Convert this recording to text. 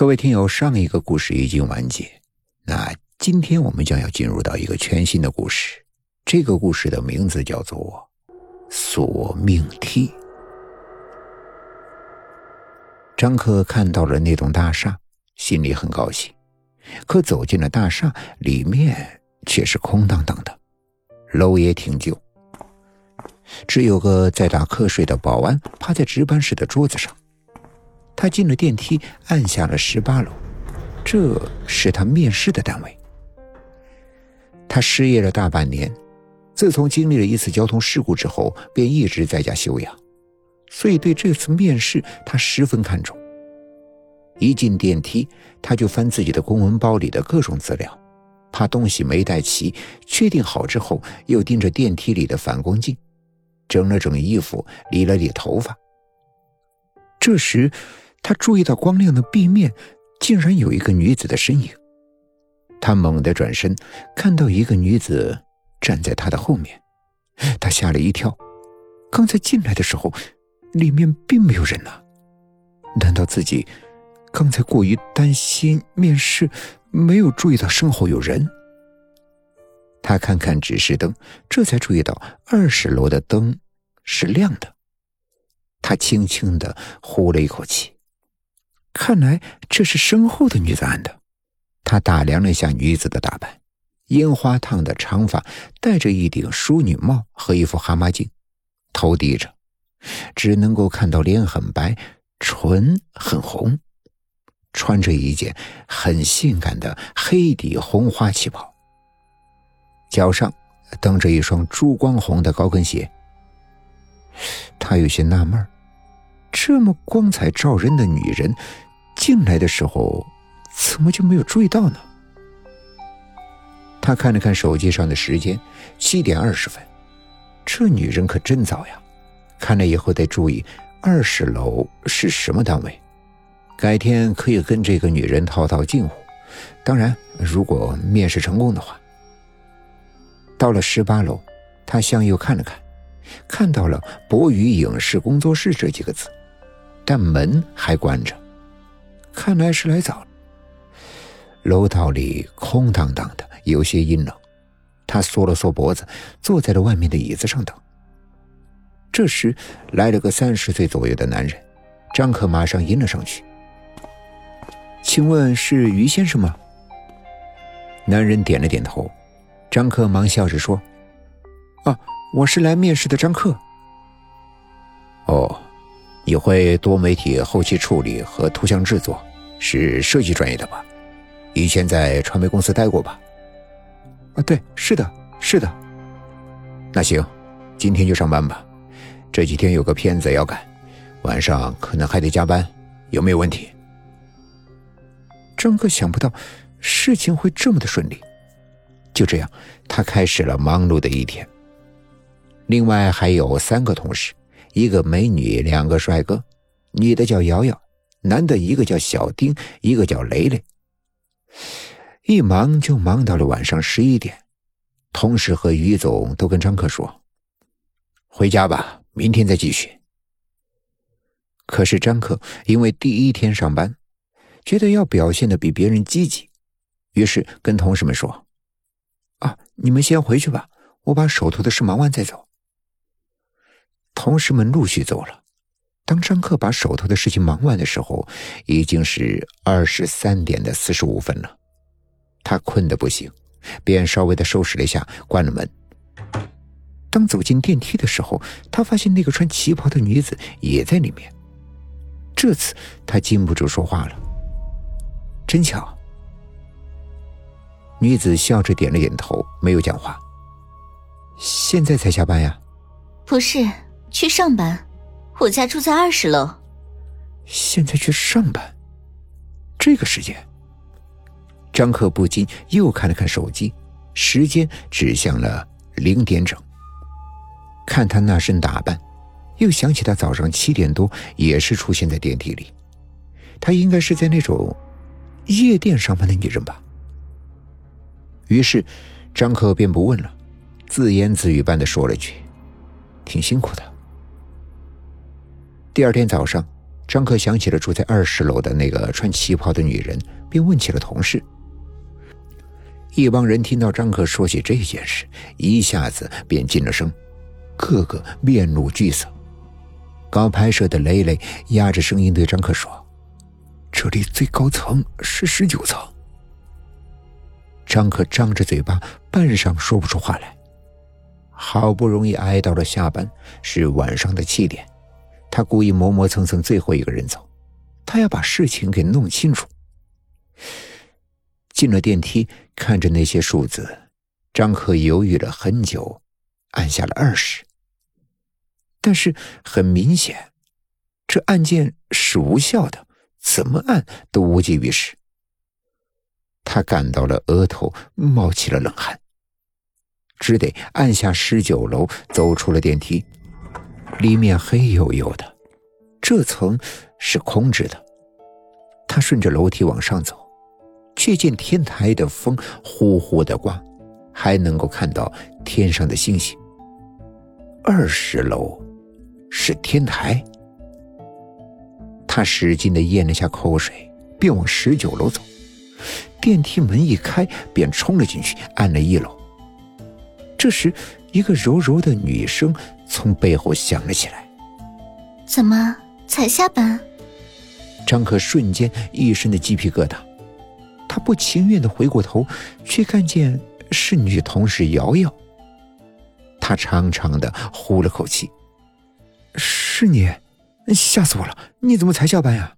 各位听友，上一个故事已经完结，那今天我们将要进入到一个全新的故事。这个故事的名字叫做《索命梯》。张克看到了那栋大厦，心里很高兴。可走进了大厦，里面却是空荡荡的，楼也挺旧，只有个在打瞌睡的保安趴在值班室的桌子上。他进了电梯，按下了十八楼，这是他面试的单位。他失业了大半年，自从经历了一次交通事故之后，便一直在家休养，所以对这次面试他十分看重。一进电梯，他就翻自己的公文包里的各种资料，怕东西没带齐。确定好之后，又盯着电梯里的反光镜，整了整衣服，理了理头发。这时。他注意到光亮的壁面，竟然有一个女子的身影。他猛地转身，看到一个女子站在他的后面，他吓了一跳。刚才进来的时候，里面并没有人呐。难道自己刚才过于担心面试，没有注意到身后有人？他看看指示灯，这才注意到二十楼的灯是亮的。他轻轻的呼了一口气。看来这是身后的女子按的。他打量了一下女子的打扮：樱花烫的长发，戴着一顶淑女帽和一副蛤蟆镜，头低着，只能够看到脸很白，唇很红，穿着一件很性感的黑底红花旗袍，脚上蹬着一双珠光红的高跟鞋。他有些纳闷儿这么光彩照人的女人，进来的时候怎么就没有注意到呢？他看了看手机上的时间，七点二十分。这女人可真早呀！看来以后得注意二十楼是什么单位，改天可以跟这个女人套套近乎。当然，如果面试成功的话。到了十八楼，他向右看了看，看到了“博宇影视工作室”这几个字。但门还关着，看来是来早了。楼道里空荡荡的，有些阴冷。他缩了缩脖子，坐在了外面的椅子上等。这时来了个三十岁左右的男人，张可马上迎了上去：“请问是于先生吗？”男人点了点头。张克忙笑着说：“啊，我是来面试的张克。”哦。你会多媒体后期处理和图像制作，是设计专业的吧？以前在传媒公司待过吧？啊，对，是的，是的。那行，今天就上班吧。这几天有个片子要赶，晚上可能还得加班，有没有问题？张哥想不到事情会这么的顺利，就这样，他开始了忙碌的一天。另外还有三个同事。一个美女，两个帅哥，女的叫瑶瑶，男的一个叫小丁，一个叫雷雷。一忙就忙到了晚上十一点，同事和于总都跟张克说：“回家吧，明天再继续。”可是张克因为第一天上班，觉得要表现的比别人积极，于是跟同事们说：“啊，你们先回去吧，我把手头的事忙完再走。”同事们陆续走了。当张克把手头的事情忙完的时候，已经是二十三点的四十五分了。他困得不行，便稍微的收拾了一下，关了门。当走进电梯的时候，他发现那个穿旗袍的女子也在里面。这次他禁不住说话了：“真巧。”女子笑着点了点头，没有讲话。现在才下班呀？不是。去上班，我家住在二十楼。现在去上班，这个时间，张克不禁又看了看手机，时间指向了零点整。看他那身打扮，又想起他早上七点多也是出现在电梯里，他应该是在那种夜店上班的女人吧。于是，张克便不问了，自言自语般的说了句：“挺辛苦的。”第二天早上，张克想起了住在二十楼的那个穿旗袍的女人，便问起了同事。一帮人听到张克说起这件事，一下子便噤了声，个个面露惧色。搞拍摄的雷雷压着声音对张克说：“这里最高层是十九层。”张克张着嘴巴，半晌说不出话来。好不容易挨到了下班，是晚上的七点，他故意磨磨蹭蹭，最后一个人走，他要把事情给弄清楚。进了电梯，看着那些数字，张克犹豫了很久，按下了二十。但是很明显，这按键是无效的，怎么按都无济于事。他感到了额头冒起了冷汗，只得按下十九楼，走出了电梯。里面黑黝黝的，这层是空着的。他顺着楼梯往上走。却见天台的风呼呼的刮，还能够看到天上的星星。二十楼是天台，他使劲的咽了下口水，便往十九楼走。电梯门一开，便冲了进去，按了一楼。这时，一个柔柔的女声从背后响了起来：“怎么才下班？”张可瞬间一身的鸡皮疙瘩。他不情愿的回过头，却看见是女同事瑶瑶。他长长的呼了口气：“是你，吓死我了！你怎么才下班呀？”